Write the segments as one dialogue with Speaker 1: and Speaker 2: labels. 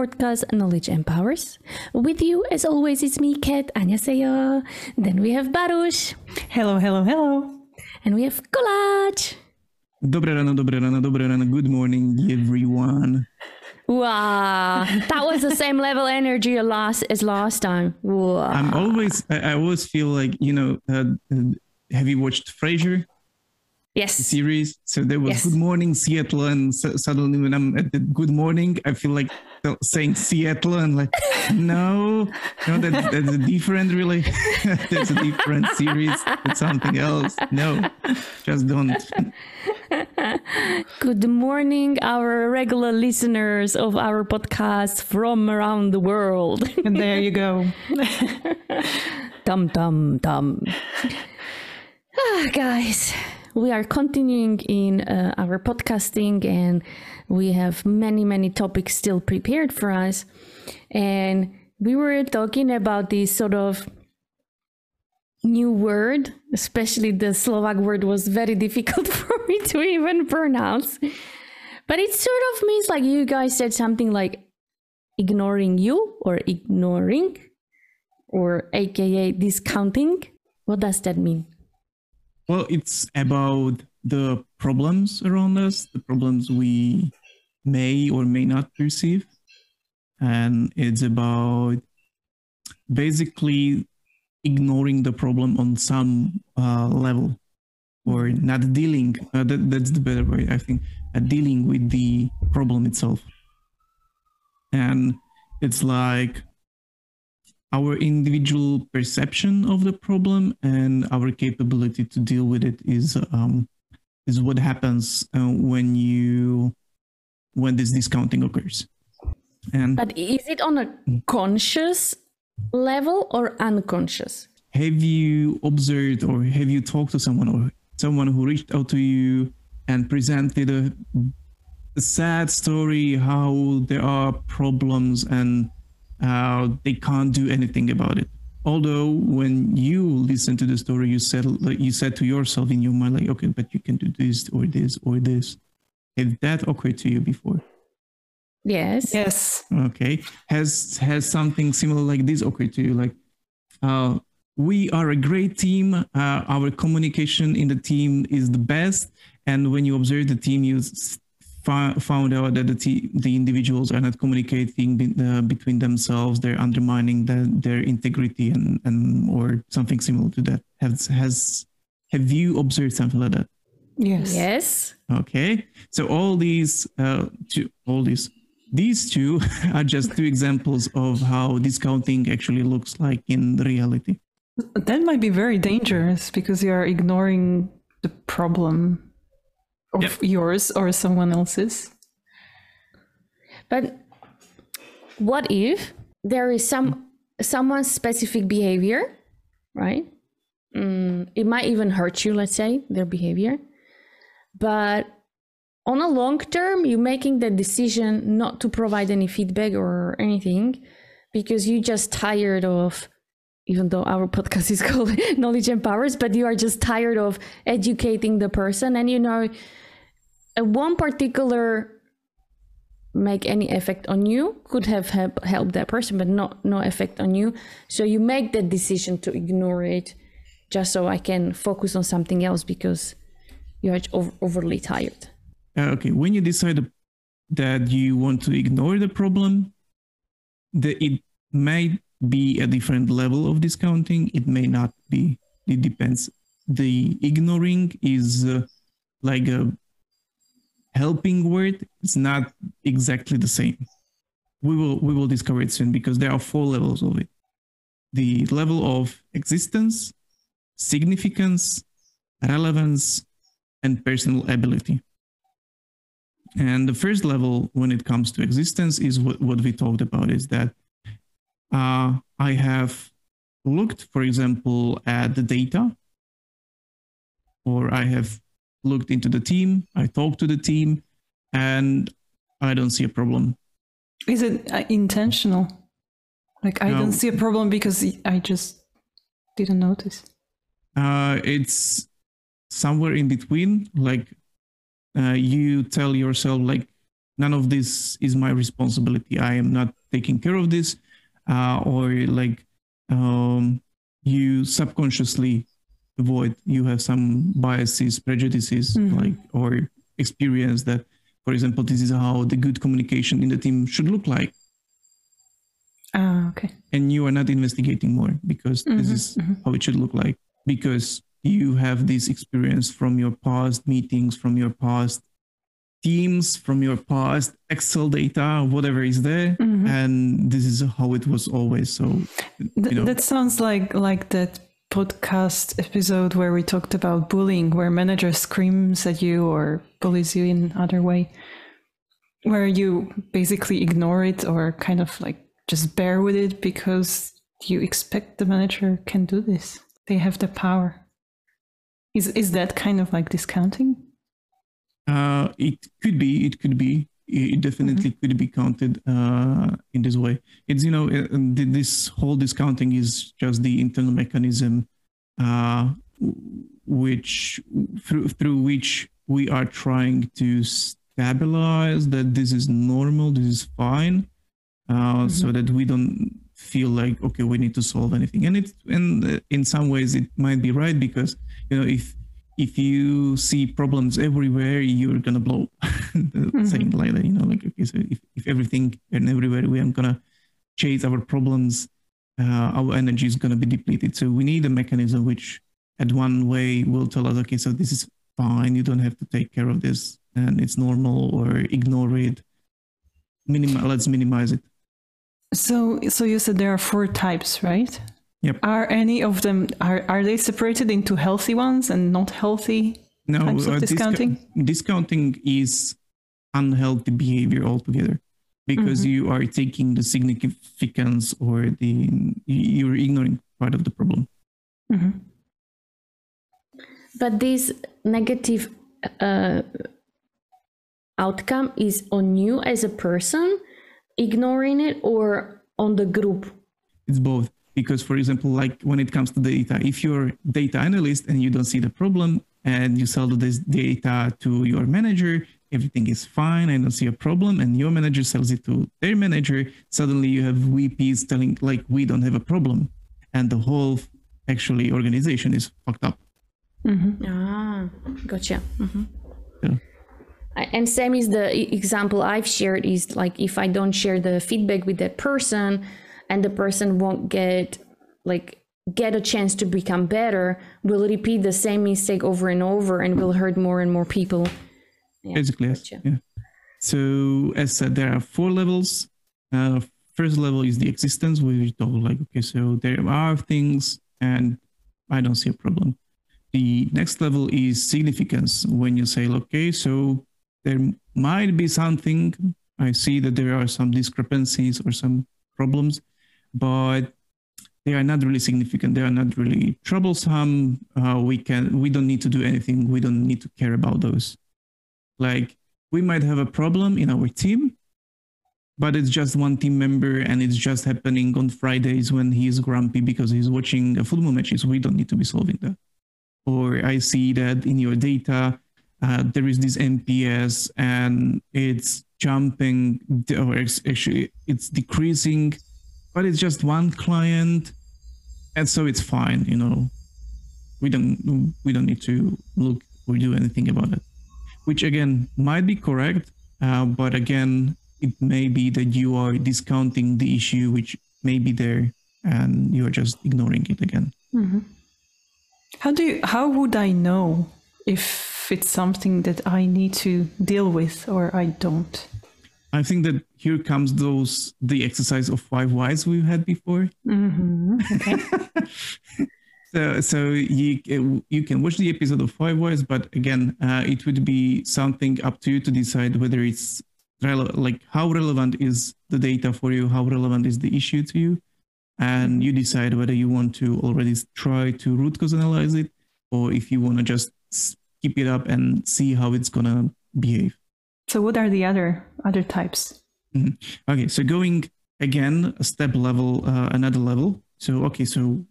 Speaker 1: podcast Knowledge Empowers. With you, as always, it's me, Kat, Annyeonghaseyo. Then we have Baruch.
Speaker 2: Hello, hello, hello.
Speaker 1: And we have Kolaj.
Speaker 3: Dobre rano, dobre rano, dobre rano. Good morning, everyone.
Speaker 1: Wow, that was the same level energy last as last time. Wow.
Speaker 3: I'm always, I, I always feel like, you know, uh, uh, have you watched Frasier?
Speaker 1: Yes.
Speaker 3: series. So there was
Speaker 1: Yes.
Speaker 3: Good Morning Seattle, and so, suddenly when I'm at the Good Morning, I feel like saying Seattle, and like, no, no, that's, that's a different, really, that's a different series. It's something else. No, just don't.
Speaker 1: Good morning, our regular listeners of our podcast from around the world.
Speaker 2: And there you go.
Speaker 1: Dum dum dum. Ah, guys, we are continuing in uh, our podcasting, and we have many, many topics still prepared for us. And we were talking about this sort of new word, especially the Slovak word was very difficult for me to even pronounce. But it sort of means like you guys said something like ignoring you or ignoring or aka discounting. What does that mean?
Speaker 3: Well, it's about the problems around us, the problems we may or may not perceive. And it's about basically ignoring the problem on some uh, level or not dealing. Uh, that, that's the better way, I think, uh, dealing with the problem itself. And it's like our individual perception of the problem and our capability to deal with it is um, is what happens uh, when you when this discounting occurs and
Speaker 1: But is it on a conscious level or unconscious?
Speaker 3: have you observed or have you talked to someone or someone who reached out to you and presented a, a sad story how there are problems and uh, they can't do anything about it. Although when you listen to the story you said like you said to yourself in your mind like okay but you can do this or this or this. Have that occurred to you before?
Speaker 1: Yes.
Speaker 2: Yes.
Speaker 3: okay. Has has something similar like this occurred to you? Like uh we are a great team. Uh, our communication in the team is the best. And when you observe the team you s- fi- found out that the te- the individuals are not communicating be- uh, between themselves they're undermining the, their integrity and and or something similar to that has has have you observed something like that
Speaker 2: Yes.
Speaker 1: Yes.
Speaker 3: Okay, so all these, uh, two, all these, these two are just two examples of how discounting actually looks like in reality.
Speaker 2: That might be very dangerous because you are ignoring the problem of
Speaker 3: Yep.
Speaker 2: yours or someone else's.
Speaker 1: But what if there is some someone's specific behavior, right? Mm, it might even hurt you, let's say, their behavior. But on a long term, you're making the decision not to provide any feedback or anything because you're just tired of, even though our podcast is called Knowledge Empowers, but you are just tired of educating the person. And you know, one particular make any effect on you could have help, helped that person but not no effect on you. So you make that decision to ignore it just so i can focus on something else because you're over, overly tired.
Speaker 3: Uh, okay, when you decide that you want to ignore the problem, the, it may be a different level of discounting. It may not be. It depends. The ignoring is uh, like a helping word. It's not exactly the same. We will we will discover it soon because there are four levels of it. The level of existence, significance, relevance, and personal ability. And the first level, when it comes to existence, is what, what we talked about is that uh, I have looked, for example, at the data, or I have looked into the team, I talked to the team, and I don't see a problem.
Speaker 2: Is it uh, intentional? Like, I
Speaker 3: No.
Speaker 2: don't see a problem because I just didn't notice.
Speaker 3: Uh, it's somewhere in between. Like uh, you tell yourself, like none of this is my responsibility i am not taking care of this uh, or like um, you subconsciously avoid you have some biases prejudices
Speaker 2: Mhm.
Speaker 3: like or experience that for example this is how the good communication in the team should look like
Speaker 2: Ah, okay.
Speaker 3: and you are not investigating more because this
Speaker 2: Mhm,
Speaker 3: is
Speaker 2: mhm.
Speaker 3: how it should look like because you have this experience from your past meetings from your past teams from your past excel data whatever is there
Speaker 2: Mhm.
Speaker 3: and this is how it was always so
Speaker 2: Th-
Speaker 3: you know.
Speaker 2: That sounds like like that podcast episode where we talked about bullying, where manager screams at you or bullies you in other way, where you basically ignore it or kind of like just bear with it because you expect the manager can do this. They have the power. Is is that kind of like discounting?
Speaker 3: Uh, it could be. It could be. It definitely could be counted uh, in this way. It's you know uh, this whole discounting is just the internal mechanism, uh, which through through which we are trying to stabilize that this is normal, this is fine, uh, so that we don't feel like okay we need to solve anything. And it's and uh, in some ways it might be right because you know if if you see problems everywhere, you're gonna blow. Saying like that, you know, like okay, so if, if everything and everywhere we are gonna chase our problems, uh, our energy is gonna be depleted. So we need a mechanism which, at one way, will tell us, okay, so this is fine. You don't have to take care of this, and it's normal, or ignore it. Minim- let's minimize it.
Speaker 2: So so you said there are four types, right?
Speaker 3: Yep.
Speaker 2: Are any of them are are they separated into healthy ones and not healthy?
Speaker 3: No,
Speaker 2: Types of
Speaker 3: uh, discou-
Speaker 2: discounting?
Speaker 3: discounting is unhealthy behavior altogether because
Speaker 2: Mm-hmm.
Speaker 3: you are taking the significance or the you're ignoring part of the problem.
Speaker 2: Mhm.
Speaker 1: But this negative uh, outcome is on you as a person ignoring it or on the group.
Speaker 3: It's both because, for example, like when it comes to data, if you're data analyst and you don't see the problem and you sell this data to your manager, everything is fine. I don't see a problem, and your manager sells it to their manager. Suddenly, you have VPs telling like we don't have a problem, and the whole actually organization is fucked up.
Speaker 1: Ah, gotcha. Mhm.
Speaker 3: Yeah.
Speaker 1: I- And same is the example I've shared is like if I don't share the feedback with that person and the person won't get like get a chance to become better, we'll repeat the same mistake over and over and will hurt more and more people. Yeah,
Speaker 3: basically yes. yeah. So as said there are four levels. Uh, first level is the existence where we talk like okay so there are things and i don't see a problem. The next level is significance when you say okay so there might be something i see that there are some discrepancies or some problems but they are not really significant. They are not really troublesome. Uh, we can we don't need to do anything. We don't need to care about those. Like we might have a problem in our team but it's just one team member and it's just happening on fridays when he's grumpy because he's watching a football match so we don't need to be solving that. Or i see that in your data uh, there is this nps and it's jumping or it's actually it's decreasing but it's just one client and so it's fine you know we don't we don't need to look or do anything about it which again might be correct, uh, but again, it may be that you are discounting the issue which may be there and you are just ignoring it again.
Speaker 2: How do you, how would I know if it's something that I need to deal with or I don't?
Speaker 3: I think that here comes those the exercise of five whys we've had before. So, so you you can watch the episode of Five Whys, but again, uh, it would be something up to you to decide whether it's rele- like how relevant is the data for you, how relevant is the issue to you, and you decide whether you want to already try to root cause analyze it, or if you want to just keep it up and see how it's gonna behave.
Speaker 2: So what are the other other types?
Speaker 3: Okay, so going again a step level, uh, another level. So okay, so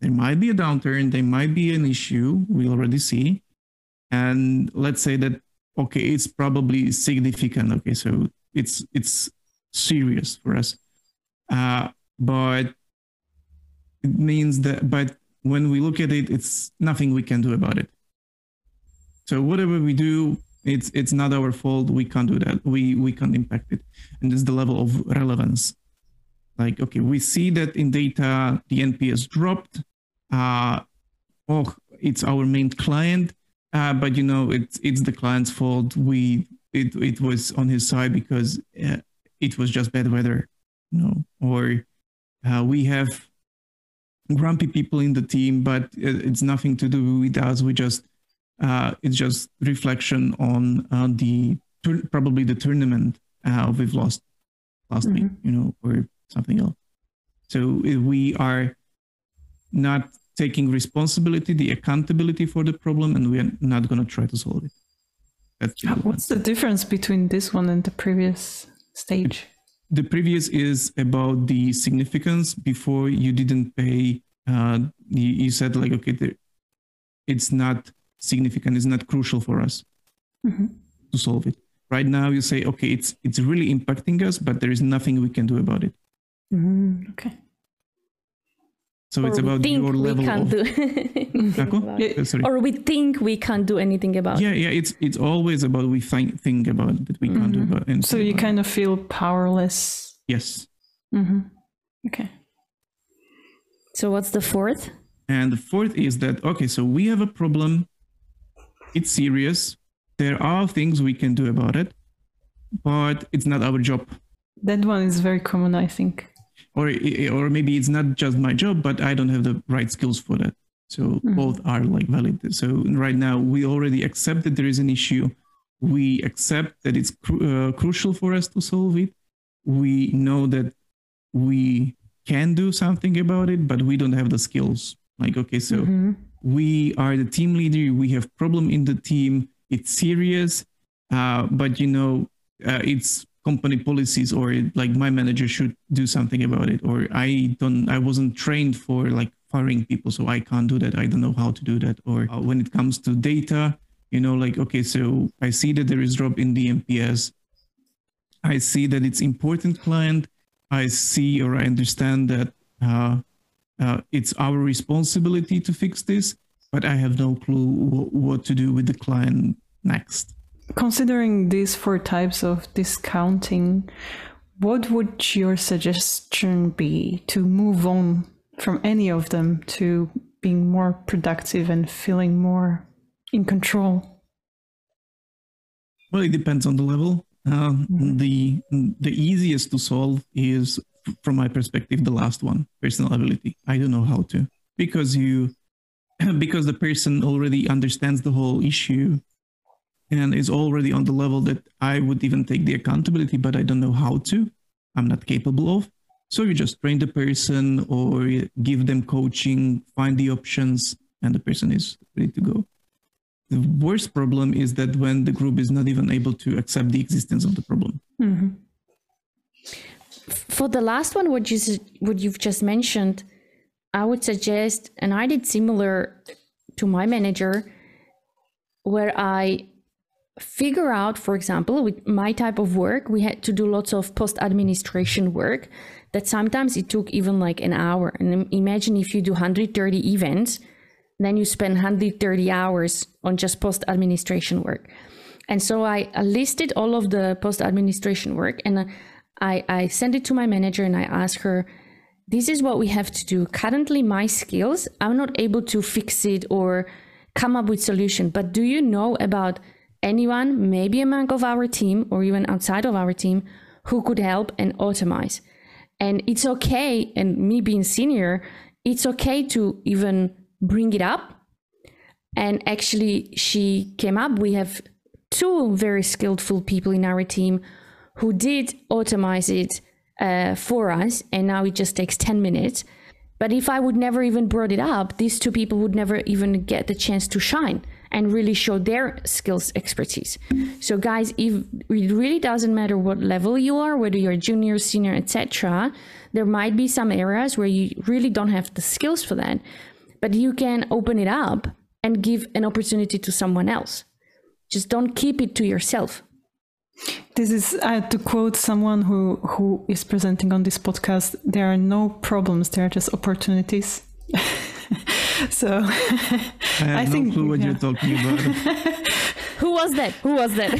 Speaker 3: there might be a downturn, there might be an issue we already see, and let's say that okay, it's probably significant. Okay, so it's it's serious for us, uh, but it means that. But when we look at it, it's nothing we can do about it. So whatever we do, it's it's not our fault. We can't do that. We we can't impact it, and is the level of relevance. Like okay, we see that in data the NPS dropped. Uh, oh, it's our main client uh, but you know, it's it's the client's fault. We it it was on his side because uh, it was just bad weather, you know, or uh, we have grumpy people in the team, but it's nothing to do with us. We just uh, it's just reflection on uh, the probably the tournament uh, we've lost last mm-hmm. week, you know, or something else. So we are not taking responsibility, the accountability for the problem, and we are not going to try to solve it.
Speaker 2: That's the What's the difference between this one and the previous stage?
Speaker 3: The previous is about the significance. Before you didn't pay, uh, you, you said like, okay, there, it's not significant, is not crucial for us mm-hmm. to solve it. Right now, you say, okay, it's it's really impacting us, but there is nothing we can do about it.
Speaker 2: Mm-hmm. Okay.
Speaker 3: So or it's about your level we
Speaker 1: can't
Speaker 3: of.
Speaker 1: Do yeah. Or we think we can't do anything about.
Speaker 3: Yeah, yeah. It's it's always about we think think about that we mm-hmm. can't do about.
Speaker 2: So you kind of feel powerless.
Speaker 3: Yes.
Speaker 2: Mm-hmm. Okay.
Speaker 1: So what's the fourth?
Speaker 3: And the fourth is that okay, so we have a problem. It's serious. There are things we can do about it, but it's not our job.
Speaker 2: That one is very common, I think
Speaker 3: or or maybe it's not just my job but i don't have the right skills for that so mm-hmm. both are like valid so right now we already accept that there is an issue we accept that it's cru- uh, crucial for us to solve it we know that we can do something about it but we don't have the skills like okay so mm-hmm. We are the team leader. We have problem in the team. It's serious. Uh, but you know uh, it's company policies or like my manager should do something about it. Or i don't i wasn't trained for like firing people so i can't do that. I don't know how to do that. Or uh, when it comes to data you know like okay so i see that there is drop in the nps i see that it's important client. I see or i understand that uh, it's our responsibility to fix this but i have no clue w- what to do with the client next
Speaker 2: Considering these four types of discounting, what would your suggestion be to move on from any of them to being more productive and feeling more in control?
Speaker 3: Well, it depends on the level. Uh, mm-hmm. The the easiest to solve is, from my perspective, the last one, personal ability. I don't know how to because you because the person already understands the whole issue and is already on the level that I would even take the accountability, but I don't know how to. I'm not capable of. So you just train the person or give them coaching, find the options, and the person is ready to go. The worst problem is that when the group is not even able to accept the existence of the problem.
Speaker 1: Mm-hmm. For the last one, what you what you've just mentioned, I would suggest, and I did similar to my manager, where I figure out, for example, with my type of work, we had to do lots of post administration work that sometimes it took even like an hour. And imagine if you do 130 events, then you spend 130 hours on just post administration work. And so I listed all of the post administration work and uh, I, I sent it to my manager and I ask her, this is what we have to do. Currently, my skills, I'm not able to fix it or come up with solution. But do you know about anyone, maybe a member of our team or even outside of our team, who could help and automate. And it's okay, and me being senior, it's okay to even bring it up. And actually, she came up. We have two very skillful people in our team who did automate it uh, for us, and now it just takes 10 minutes. But if I would never even brought it up, these two people would never even get the chance to shine and really show their skills expertise. So guys if it really doesn't matter what level you are whether you're junior senior etc there might be some areas where you really don't have the skills for that but you can open it up and give an opportunity to someone else. Just don't keep it to yourself
Speaker 2: This is uh, to quote someone who who is presenting on this podcast. There are no problems; there are just opportunities. so
Speaker 3: I have
Speaker 2: I
Speaker 3: no
Speaker 2: think-
Speaker 3: clue what
Speaker 2: yeah.
Speaker 3: you're talking about.
Speaker 1: who was that who was that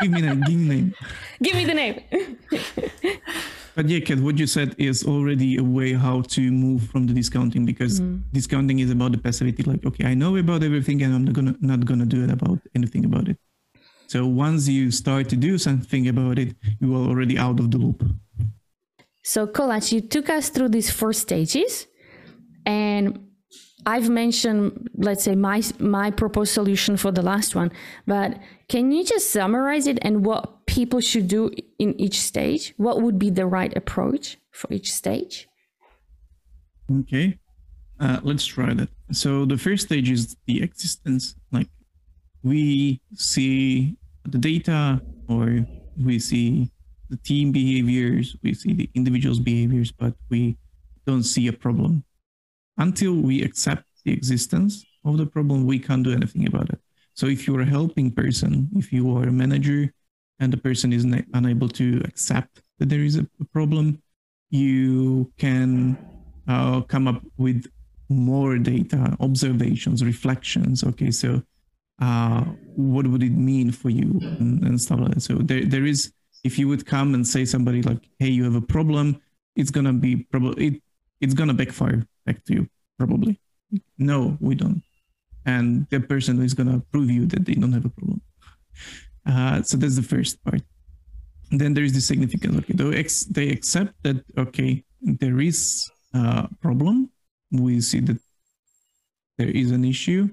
Speaker 3: give me name. Give me name.
Speaker 1: give me the name
Speaker 3: But yeah, Kat, what you said is already a way how to move from the discounting because discounting is about the passivity. Like, okay, I know about everything, and I'm not gonna not gonna do it about anything about it. So once you start to do something about it, you are already out of the loop.
Speaker 1: So, Kolach, you took us through these four stages, and I've mentioned, let's say, my my proposed solution for the last one. But can you just summarize it and what people should do in each stage? What would be the right approach for each stage?
Speaker 3: Okay, uh, let's try that. So the first stage is the existence. Like we see the data, or we see the team behaviors, we see the individual's behaviors, but we don't see a problem. Until we accept the existence of the problem, we can't do anything about it. So if you're a helping person, if you are a manager, and the person is unable to accept that there is a problem, you can uh, come up with more data, observations, reflections. Okay, so uh, what would it mean for you and, and stuff like that. So there, there is, if you would come and say somebody like, "Hey, you have a problem," it's gonna be probably it, it's gonna backfire back to you probably. No, we don't, and the person is gonna prove you that they don't have a problem. Uh, so that's the first part. Then there is the significance. Okay, they, ex- they accept that okay, there is a problem. We see that there is an issue,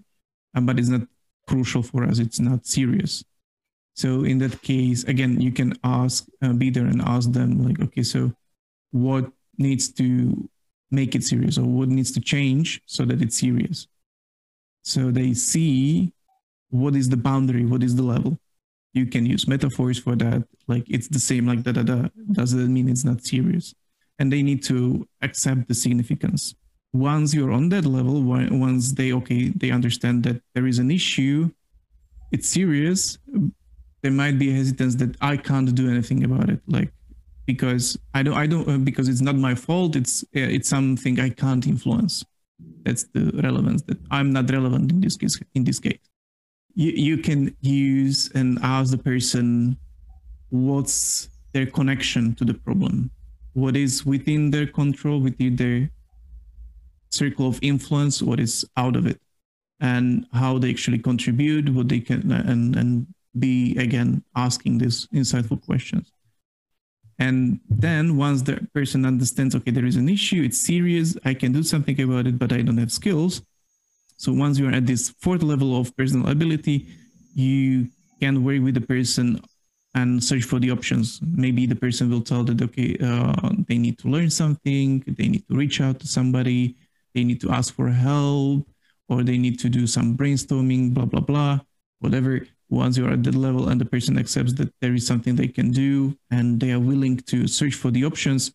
Speaker 3: uh, but it's not crucial for us. It's not serious. So in that case, again, you can ask, uh, be there and ask them like, okay, so what needs to make it serious, or what needs to change so that it's serious? So they see what is the boundary, what is the level you can use metaphors for that like it's the same like da da da does that mean it's not serious and they need to accept the significance once you're on that level once they okay they understand that there is an issue it's serious there might be a hesitance that i can't do anything about it. Like because i don't i don't uh, because it's not my fault it's uh, it's something i can't influence. That's the relevance that i'm not relevant in this case in this case. You, you can use and ask the person what's their connection to the problem? What is within their control within their circle of influence what is out of it and how they actually contribute what they can and and be again asking these insightful questions and then once the person understands okay there is an issue it's serious i can do something about it but i don't have skills so once you're at this fourth level of personal ability, you can work with the person and search for the options. Maybe the person will tell that okay, uh, they need to learn something, they need to reach out to somebody, they need to ask for help, or they need to do some brainstorming, blah blah blah, whatever. Once you're at that level and the person accepts that there is something they can do and they are willing to search for the options,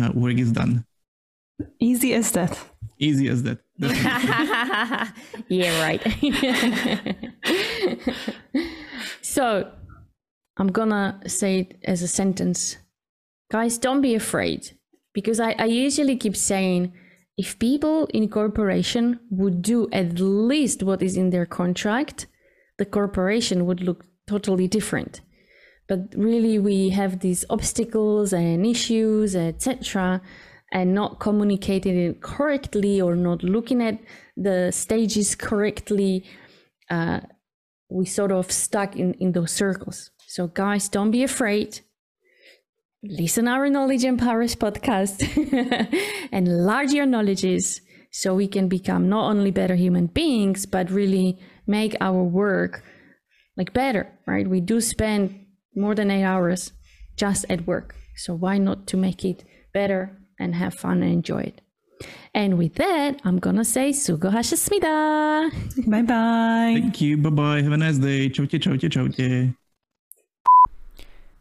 Speaker 3: uh, work is done.
Speaker 2: easy as that.
Speaker 3: Easy as that.
Speaker 1: Yeah, right. so I'm gonna say it as a sentence. Guys, don't be afraid. Because I, I usually keep saying if people in corporation would do at least what is in their contract, the corporation would look totally different. But really we have these obstacles and issues, etc and not communicating it correctly or not looking at the stages correctly, uh, we sort of stuck in, in those circles. So, guys, don't be afraid listen our knowledge empowers podcast and enlarge your knowledges so we can become not only better human beings but really make our work like better right? We do spend more than eight hours just at work. So why not to make it better and have fun and enjoy it? And with that i'm gonna say sugo hashasmida
Speaker 2: bye bye
Speaker 3: thank you. Bye bye have a nice day. Chau chau chau chau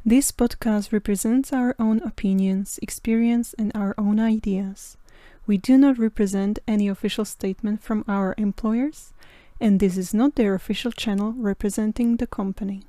Speaker 2: this podcast represents our own opinions, experience, and our own ideas. We do not represent any official statement from our employers, and this is not their official channel representing the company.